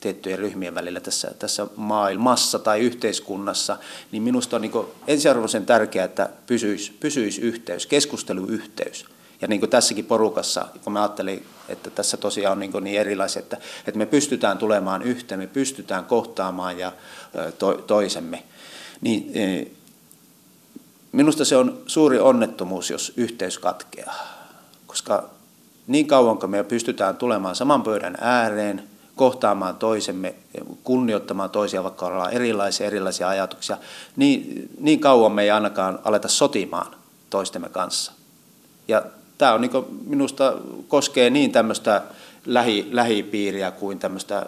tiettyjen ryhmien välillä tässä, tässä maailmassa tai yhteiskunnassa, niin minusta on niin ensiarvoisen tärkeää, että pysyisi, pysyisi yhteys, keskusteluyhteys. Ja niin kuin tässäkin porukassa, kun mä ajattelin, että tässä tosiaan on niin, niin erilaisia, että, että me pystytään tulemaan yhteen, me pystytään kohtaamaan ja to, toisemme, niin e, Minusta se on suuri onnettomuus, jos yhteys katkeaa, koska niin kauan kun me pystytään tulemaan saman pöydän ääreen, kohtaamaan toisemme, kunnioittamaan toisia, vaikka ollaan erilaisia erilaisia ajatuksia, niin, niin kauan me ei ainakaan aleta sotimaan toistemme kanssa. Ja tämä on niin minusta koskee niin tämmöistä lähi, lähipiiriä kuin tämmöistä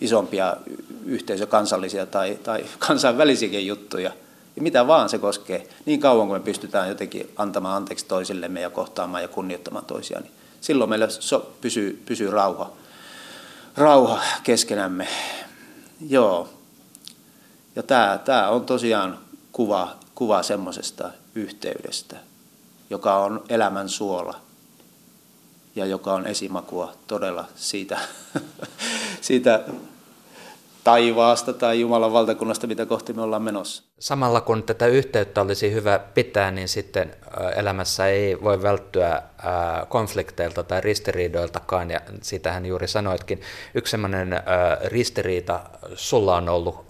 isompia yhteisökansallisia tai, tai <laughs> kansainvälisiäkin juttuja – ja mitä vaan se koskee, niin kauan kuin me pystytään jotenkin antamaan anteeksi toisillemme ja kohtaamaan ja kunnioittamaan toisiaan, niin silloin meillä so, pysyy, pysyy rauha, rauha keskenämme. Joo. Ja tämä, tämä on tosiaan kuva, kuva semmoisesta yhteydestä, joka on elämän suola ja joka on esimakua todella siitä, <laughs> siitä taivaasta tai Jumalan valtakunnasta, mitä kohti me ollaan menossa. Samalla kun tätä yhteyttä olisi hyvä pitää, niin sitten elämässä ei voi välttyä konflikteilta tai ristiriidoiltakaan, ja sitähän juuri sanoitkin. Yksi sellainen ristiriita sulla on ollut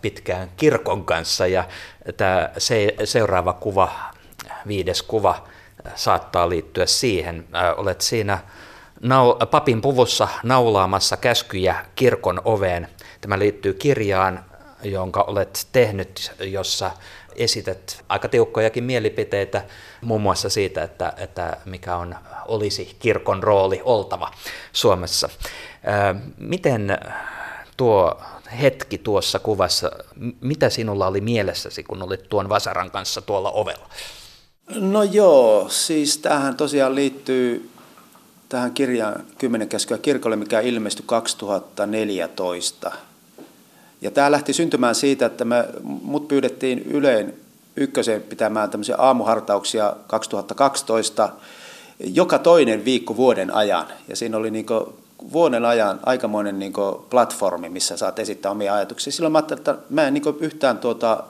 pitkään kirkon kanssa, ja tämä seuraava kuva, viides kuva, saattaa liittyä siihen. Olet siinä papin puvussa naulaamassa käskyjä kirkon oveen Tämä liittyy kirjaan, jonka olet tehnyt, jossa esität aika tiukkojakin mielipiteitä muun muassa siitä, että, että mikä on, olisi kirkon rooli oltava Suomessa. Miten tuo hetki tuossa kuvassa, mitä sinulla oli mielessäsi, kun olit tuon Vasaran kanssa tuolla ovella? No joo, siis tähän tosiaan liittyy tähän kirjaan Kymmenen käskyä kirkolle, mikä ilmestyi 2014 ja tämä lähti syntymään siitä, että me, mut pyydettiin Yleen ykkösen pitämään tämmöisiä aamuhartauksia 2012 joka toinen viikko vuoden ajan. Ja siinä oli niin vuoden ajan aikamoinen niin platformi, missä saat esittää omia ajatuksia. Silloin mä ajattelin, että mä en niin yhtään tuota,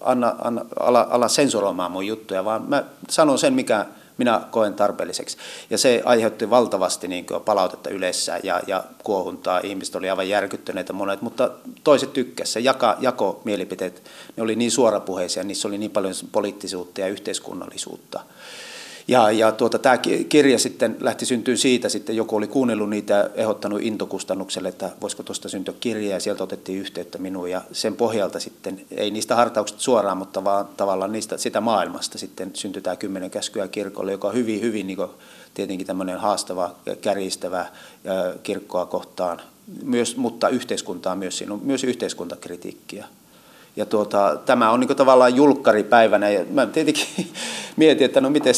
anna, anna, ala, ala sensuroimaan mun juttuja, vaan mä sanon sen, mikä minä koen tarpeelliseksi. Ja se aiheutti valtavasti niin palautetta yleensä ja, ja kuohuntaa. Ihmiset oli aivan järkyttyneitä monet, mutta toiset tykkäsivät. Se jaka, jako mielipiteet, ne oli niin suorapuheisia, niissä oli niin paljon poliittisuutta ja yhteiskunnallisuutta. Ja, ja tuota, tämä kirja sitten lähti syntyä siitä, sitten joku oli kuunnellut niitä ja ehdottanut intokustannukselle, että voisiko tuosta syntyä kirja, ja sieltä otettiin yhteyttä minuun, ja sen pohjalta sitten, ei niistä hartauksista suoraan, mutta vaan tavallaan niistä, sitä maailmasta sitten syntyi tämä kymmenen käskyä kirkolle, joka on hyvin, hyvin niin kuin, tietenkin tämmöinen haastava, kärjistävä kirkkoa kohtaan, myös, mutta yhteiskuntaa myös, siinä on myös yhteiskuntakritiikkiä. Ja tuota, tämä on niin tavallaan julkkaripäivänä ja mä tietenkin <laughs> mietin, että no miten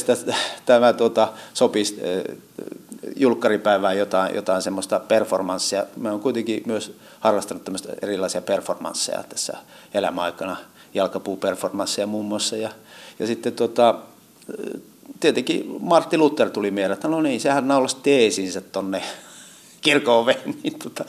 tämä tuota, sopisi julkkaripäivään jotain, jotain semmoista performanssia. Mä oon kuitenkin myös harrastanut tämmöistä erilaisia performansseja tässä elämäaikana, jalkapuuperformansseja muun muassa. Ja, ja sitten tuota, tietenkin Martti Luther tuli mieleen, että no niin, sehän naulasi teesinsä tonne kirkon <laughs> niin tota,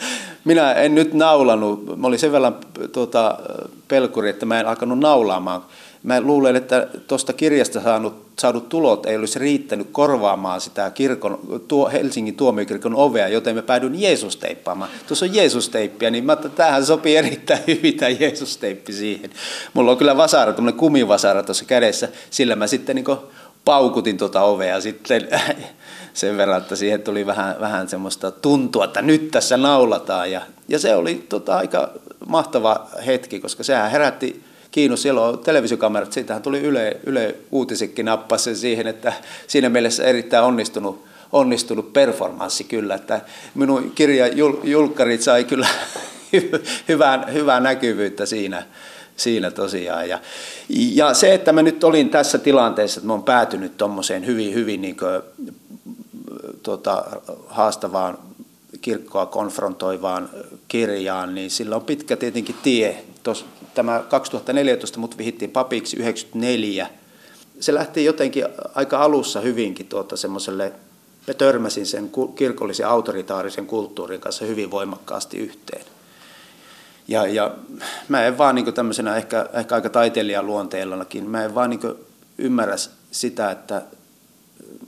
minä en nyt naulannut. Mä olin sen verran tuota, pelkuri, että mä en alkanut naulaamaan. Mä luulen, että tuosta kirjasta saanut, saadut tulot ei olisi riittänyt korvaamaan sitä kirkon, tuo, Helsingin tuomiokirkon ovea, joten mä päädyin Jeesus-teippaamaan. Tuossa on Jeesus-teippiä, niin mä että tämähän sopii erittäin hyvin tämä Jeesus-teippi siihen. Mulla on kyllä vasara, tämmöinen kumivasara tuossa kädessä, sillä mä sitten niin paukutin tuota ovea sitten <laughs> sen verran, että siihen tuli vähän, vähän semmoista tuntua, että nyt tässä naulataan. Ja, ja se oli tota, aika mahtava hetki, koska sehän herätti kiinnostus. Siellä on televisiokamerat, siitähän tuli Yle, Yle uutisikin nappasi sen siihen, että siinä mielessä erittäin onnistunut, onnistunut performanssi kyllä, että minun kirja Jul, Julkkarit sai kyllä <laughs> hyvää, hyvää näkyvyyttä siinä, siinä tosiaan. Ja, ja se, että mä nyt olin tässä tilanteessa, että mä oon päätynyt tuommoiseen hyvin, hyvin niin tota, haastavaan kirkkoa konfrontoivaan kirjaan, niin sillä on pitkä tietenkin tie. Tos, tämä 2014 mut vihittiin papiksi 94. Se lähti jotenkin aika alussa hyvinkin tuota semmoiselle, mä törmäsin sen kirkollisen autoritaarisen kulttuurin kanssa hyvin voimakkaasti yhteen. Ja, ja mä en vaan niin tämmöisenä ehkä, ehkä aika taiteilijan luonteellakin, mä en vaan niin ymmärrä sitä, että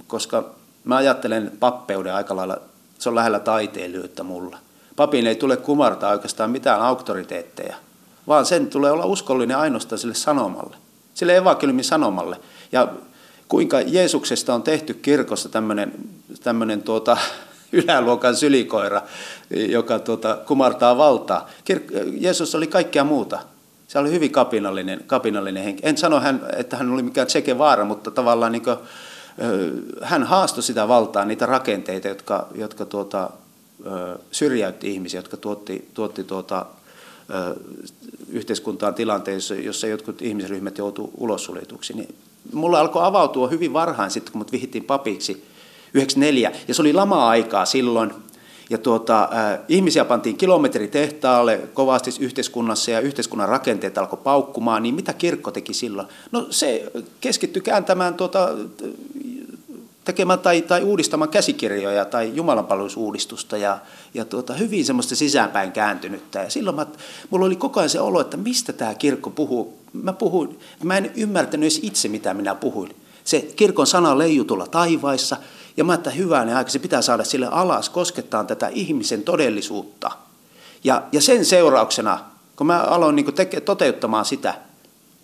koska Mä ajattelen pappeuden aika lailla, se on lähellä taiteilijoita mulla. Papin ei tule kumartaa oikeastaan mitään auktoriteetteja, vaan sen tulee olla uskollinen ainoastaan sille sanomalle, sille evankeliumin sanomalle. Ja kuinka Jeesuksesta on tehty kirkossa tämmöinen tuota, <laughs> yläluokan sylikoira, joka tuota, kumartaa valtaa. Kir- Jeesus oli kaikkea muuta. Se oli hyvin kapinallinen, kapinallinen henki. En sano, hän, että hän oli mikään Tseke vaara, mutta tavallaan niin kuin, hän haastoi sitä valtaa, niitä rakenteita, jotka, jotka tuota, syrjäytti ihmisiä, jotka tuotti, tuotti tuota, yhteiskuntaan tilanteessa, jossa jotkut ihmisryhmät joutuivat ulossuljetuksi. Niin mulla alkoi avautua hyvin varhain sitten, kun mut vihittiin papiksi 94, ja se oli lama-aikaa silloin, ja tuota, äh, ihmisiä pantiin kilometritehtaalle kovasti yhteiskunnassa ja yhteiskunnan rakenteet alkoi paukkumaan, niin mitä kirkko teki silloin? No se keskittyi kääntämään tuota, tekemään tai, tai uudistamaan käsikirjoja tai jumalanpalvelusuudistusta ja, ja tuota, hyvin semmoista sisäänpäin kääntynyttä. Ja silloin mä, mulla oli koko ajan se olo, että mistä tämä kirkko puhuu. Mä, puhuin, mä en ymmärtänyt edes itse, mitä minä puhuin. Se kirkon sana leiju tulla taivaissa, ja mä että hyvänä aika, se pitää saada sille alas, koskettaa tätä ihmisen todellisuutta. Ja, ja sen seurauksena, kun mä aloin niin teke, toteuttamaan sitä,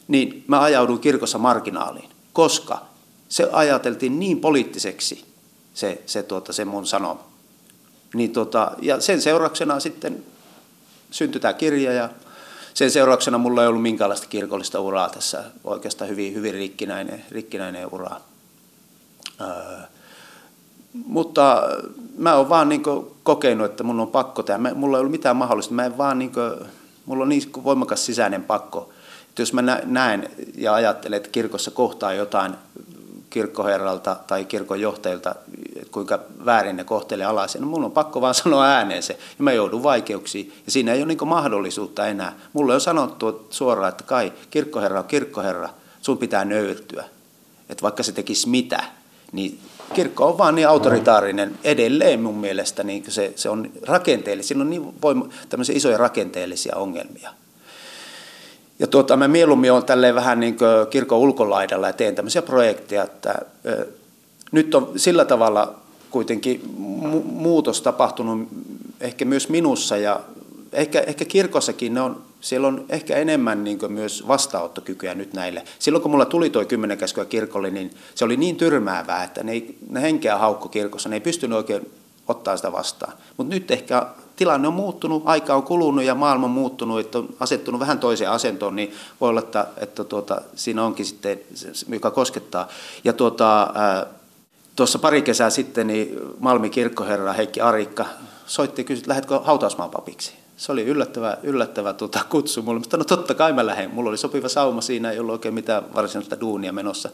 niin mä ajaudun kirkossa marginaaliin, koska se ajateltiin niin poliittiseksi, se, se, tuota, se mun sanoma. Niin tota, ja sen seurauksena sitten syntyi tämä kirja ja sen seurauksena mulla ei ollut minkäänlaista kirkollista uraa tässä, oikeastaan hyvin, hyvin rikkinäinen, rikkinäinen ura. Öö, mutta mä oon vaan niin kokenut, että mun on pakko tehdä. Mulla ei ollut mitään mahdollista. Mä en vaan niin kuin, mulla on niin voimakas sisäinen pakko. Että jos mä näen ja ajattelen, että kirkossa kohtaa jotain kirkkoherralta tai kirkon johtajilta, kuinka väärin ne kohtelee alaisen, niin mun on pakko vaan sanoa ääneen se, ja mä joudun vaikeuksiin, ja siinä ei ole niin mahdollisuutta enää. Mulle on sanottu suoraan, että kai, kirkkoherra on kirkkoherra, sun pitää nöyrtyä. Että vaikka se tekisi mitä, niin kirkko on vaan niin autoritaarinen edelleen mun mielestä, niin se, se on rakenteellinen, siinä on niin voima, tämmöisiä isoja rakenteellisia ongelmia. Ja tuota, mä mieluummin olen tälleen vähän niin kirkon ulkolaidalla ja teen tämmöisiä projekteja, että nyt on sillä tavalla kuitenkin mu- muutos tapahtunut ehkä myös minussa ja ehkä, ehkä kirkossakin ne on, siellä on ehkä enemmän niin myös vastaanottokykyä nyt näille. Silloin kun mulla tuli tuo kymmenen käskyä kirkolle, niin se oli niin tyrmäävää, että ne, ei, ne henkeä haukko kirkossa, ne ei pystynyt oikein ottaa sitä vastaan. Mutta nyt ehkä tilanne on muuttunut, aika on kulunut ja maailma on muuttunut, että on asettunut vähän toiseen asentoon, niin voi olla, että, että tuota, siinä onkin sitten, joka koskettaa. Ja tuota, tuossa pari kesää sitten niin Malmi kirkkoherra Heikki Arikka soitti ja kysyi, että lähdetkö hautausmaan papiksi? Se oli yllättävä, yllättävä tuota, kutsu mulle, mutta no totta kai mä lähden. Mulla oli sopiva sauma siinä, ei ollut oikein mitään varsinaista duunia menossa.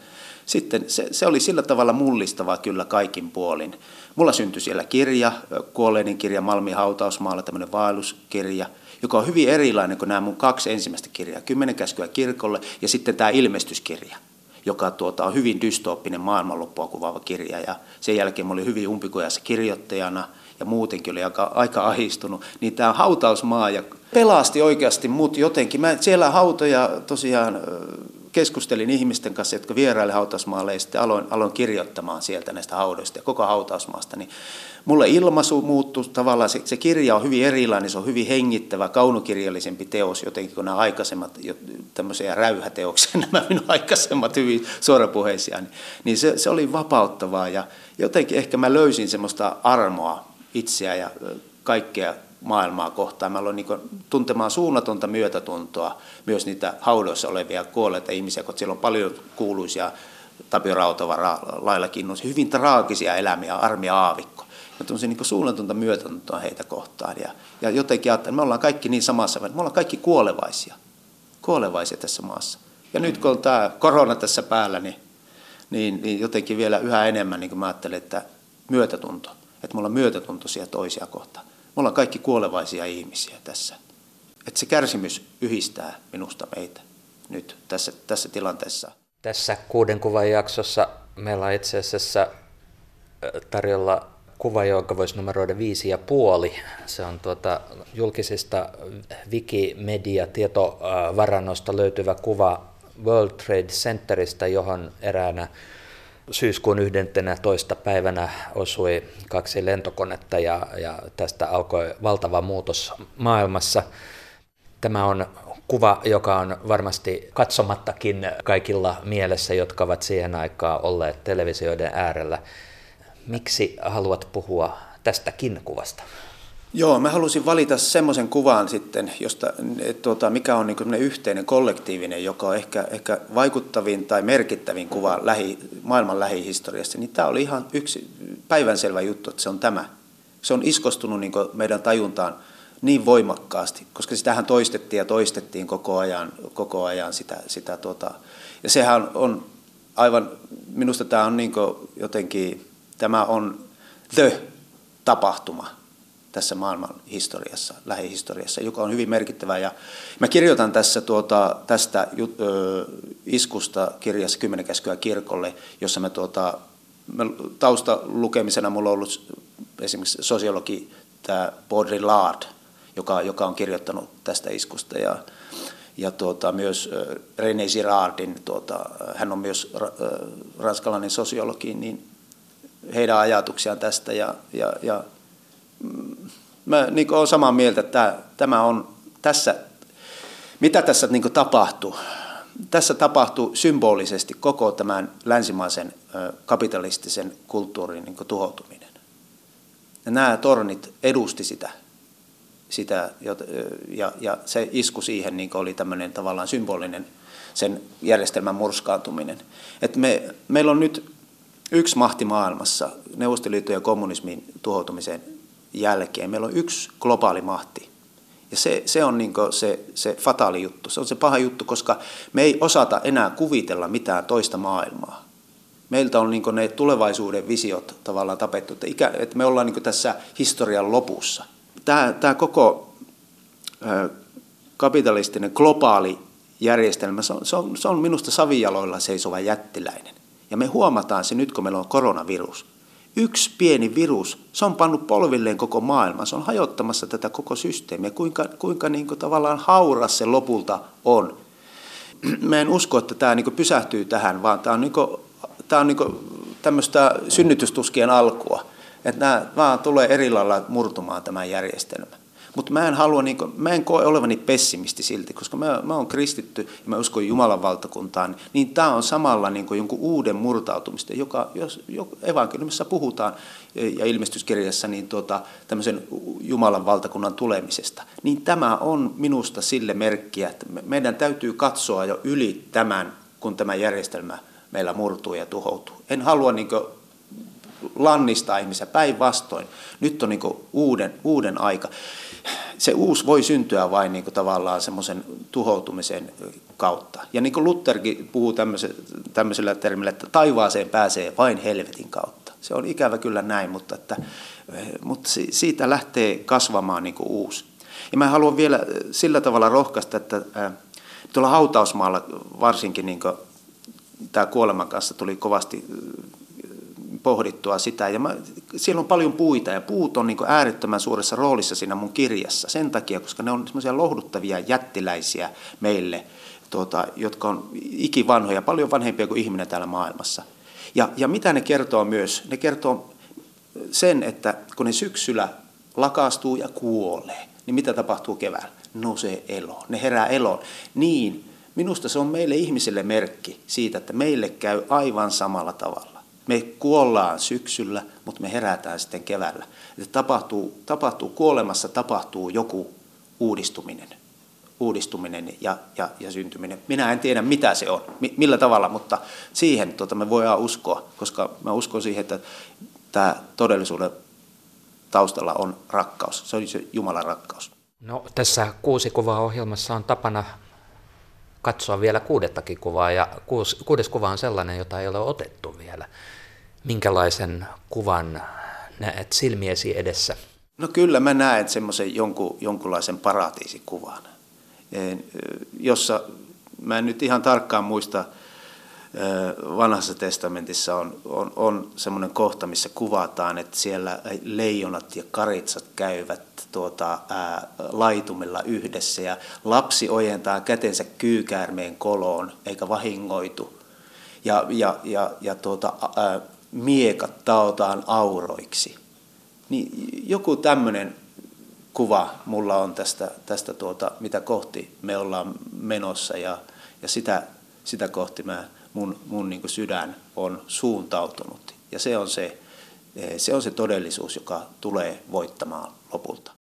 Sitten se, se oli sillä tavalla mullistavaa kyllä kaikin puolin. Mulla syntyi siellä kirja, kuolleiden kirja Malmi hautausmaalla, tämmöinen vaelluskirja, joka on hyvin erilainen kuin nämä mun kaksi ensimmäistä kirjaa, Kymmenen käskyä kirkolle ja sitten tämä ilmestyskirja joka tuota, on hyvin dystooppinen maailmanloppua kuvaava kirja. Ja sen jälkeen mä olin hyvin umpikujassa kirjoittajana ja muutenkin oli aika, aika ahistunut. Niin tämä hautausmaa ja pelasti oikeasti mut jotenkin. Mä siellä hautoja tosiaan keskustelin ihmisten kanssa, jotka vieraille hautausmaalle ja sitten aloin, aloin kirjoittamaan sieltä näistä haudoista ja koko hautausmaasta, niin mulle ilmaisu muuttui tavallaan, se, se kirja on hyvin erilainen, se on hyvin hengittävä, kaunokirjallisempi teos jotenkin kuin nämä aikaisemmat tämmöisiä räyhäteoksia, <laughs> nämä minun aikaisemmat hyvin suorapuheisia, niin, niin se, se oli vapauttavaa ja jotenkin ehkä mä löysin semmoista armoa itseä ja kaikkea maailmaa kohtaan. Mä aloin niin tuntemaan suunnatonta myötätuntoa myös niitä haudoissa olevia kuolleita ihmisiä, kun siellä on paljon kuuluisia Tapio Rautava, Laila Kinnus, hyvin traagisia elämiä, Armi Aavikko. Mä tunsin niin suunnatonta myötätuntoa heitä kohtaan. Ja, ja jotenkin ajattelin, me ollaan kaikki niin samassa, me ollaan kaikki kuolevaisia. Kuolevaisia tässä maassa. Ja nyt kun on tämä korona tässä päällä, niin, niin, niin jotenkin vielä yhä enemmän niin mä ajattelen, että myötätunto. Että me ollaan myötätuntoisia toisia kohtaan. Me ollaan kaikki kuolevaisia ihmisiä tässä. Että se kärsimys yhdistää minusta meitä nyt tässä, tässä tilanteessa. Tässä kuuden kuvan jaksossa meillä on itse asiassa tarjolla kuva, jonka voisi numeroida viisi ja puoli. Se on tuota julkisista Wikimedia-tietovarannosta löytyvä kuva World Trade Centerista, johon eräänä syyskuun 11. päivänä osui kaksi lentokonetta ja, ja tästä alkoi valtava muutos maailmassa. Tämä on kuva, joka on varmasti katsomattakin kaikilla mielessä, jotka ovat siihen aikaan olleet televisioiden äärellä. Miksi haluat puhua tästäkin kuvasta? Joo, mä halusin valita semmoisen kuvan sitten, josta, et, tuota, mikä on niin yhteinen kollektiivinen, joka on ehkä, ehkä vaikuttavin tai merkittävin kuva lähi, maailman lähihistoriassa. Niin tämä oli ihan yksi päivänselvä juttu, että se on tämä. Se on iskostunut niin meidän tajuntaan niin voimakkaasti, koska sitähän toistettiin ja toistettiin koko ajan, koko ajan sitä, sitä tuota, ja sehän on aivan, minusta tämä on niin jotenkin, tämä on the tapahtuma tässä maailman historiassa, lähihistoriassa, joka on hyvin merkittävä. Ja mä kirjoitan tässä tuota, tästä ö, iskusta kirjassa Kymmenen käskyä kirkolle, jossa mä, tuota, mä taustalukemisena mulla on ollut esimerkiksi sosiologi tämä Baudrillard, joka, joka on kirjoittanut tästä iskusta. Ja, ja tuota, myös René Girardin, tuota, hän on myös ranskalainen sosiologi, niin heidän ajatuksiaan tästä. Ja, ja, ja mä niin olen samaa mieltä, että tämä on tässä, mitä tässä niin tapahtuu. Tässä tapahtuu symbolisesti koko tämän länsimaisen kapitalistisen kulttuurin niin tuhoutuminen. Ja nämä tornit edusti sitä, sitä ja, ja se isku siihen niin oli tämmöinen tavallaan symbolinen sen järjestelmän murskaantuminen. Et me, meillä on nyt yksi mahti maailmassa, Neuvostoliiton ja kommunismin tuhoutumisen jälkeen. Meillä on yksi globaali mahti. Ja se, se on niin se, se fataali juttu, se on se paha juttu, koska me ei osata enää kuvitella mitään toista maailmaa. Meiltä on niin ne tulevaisuuden visiot tavallaan tapettu, että, ikä, että me ollaan niin tässä historian lopussa. Tämä, tämä koko kapitalistinen globaali järjestelmä, se on, se on, se on minusta savijaloilla seisova jättiläinen. Ja me huomataan se nyt, kun meillä on koronavirus yksi pieni virus, se on pannut polvilleen koko maailman, se on hajottamassa tätä koko systeemiä, kuinka, kuinka niin kuin tavallaan hauras se lopulta on. Mä en usko, että tämä niin pysähtyy tähän, vaan tämä on, niin kuin, tämä on niin tämmöistä synnytystuskien alkua. Että nämä vaan tulee eri lailla murtumaan tämä järjestelmä. Mutta mä en halua, niin kuin, mä en koe olevani pessimisti silti, koska mä, mä oon kristitty ja mä uskon Jumalan valtakuntaan, niin tämä on samalla niin kuin jonkun uuden murtautumista, joka, jos, evankeliumissa puhutaan ja ilmestyskirjassa niin tuota, tämmöisen Jumalan valtakunnan tulemisesta, niin tämä on minusta sille merkkiä, että meidän täytyy katsoa jo yli tämän, kun tämä järjestelmä meillä murtuu ja tuhoutuu. En halua niin kuin, lannistaa ihmisiä päinvastoin. Nyt on niin uuden, uuden aika se uusi voi syntyä vain niin kuin tavallaan semmoisen tuhoutumisen kautta. Ja niin kuin Lutherkin puhuu tämmöisellä termillä, että taivaaseen pääsee vain helvetin kautta. Se on ikävä kyllä näin, mutta, että, mutta siitä lähtee kasvamaan niin kuin uusi. Ja mä haluan vielä sillä tavalla rohkaista, että tuolla hautausmaalla varsinkin niin tämä kuoleman kanssa tuli kovasti pohdittua sitä. Ja mä, siellä on paljon puita ja puut on niin äärettömän suuressa roolissa siinä mun kirjassa sen takia, koska ne on semmoisia lohduttavia jättiläisiä meille, tuota, jotka on ikivanhoja, paljon vanhempia kuin ihminen täällä maailmassa. Ja, ja mitä ne kertoo myös? Ne kertoo sen, että kun ne syksyllä lakastuu ja kuolee, niin mitä tapahtuu keväällä? Nousee eloon, ne herää eloon. Niin, minusta se on meille ihmisille merkki siitä, että meille käy aivan samalla tavalla. Me kuollaan syksyllä, mutta me herätään sitten keväällä. Että tapahtuu, tapahtuu, kuolemassa tapahtuu joku uudistuminen, uudistuminen ja, ja, ja syntyminen. Minä en tiedä, mitä se on, millä tavalla, mutta siihen tota, me voidaan uskoa, koska mä uskon siihen, että tämä todellisuuden taustalla on rakkaus. Se on se Jumalan rakkaus. No, tässä kuusi kuvaa ohjelmassa on tapana katsoa vielä kuudettakin kuvaa, ja kuudes kuva on sellainen, jota ei ole otettu vielä minkälaisen kuvan näet silmiesi edessä? No kyllä mä näen semmoisen jonkun, jonkunlaisen paratiisikuvan, jossa mä en nyt ihan tarkkaan muista, vanhassa testamentissa on, on, on semmoinen kohta, missä kuvataan, että siellä leijonat ja karitsat käyvät tuota, ää, laitumella yhdessä ja lapsi ojentaa kätensä kyykäärmeen koloon eikä vahingoitu. Ja, ja, ja, ja tuota, ää, miekat taotaan auroiksi. Niin joku tämmöinen kuva mulla on tästä, tästä tuota, mitä kohti me ollaan menossa ja, ja sitä, sitä kohti mä, mun, mun niin sydän on suuntautunut. Ja se on se, se on se todellisuus, joka tulee voittamaan lopulta.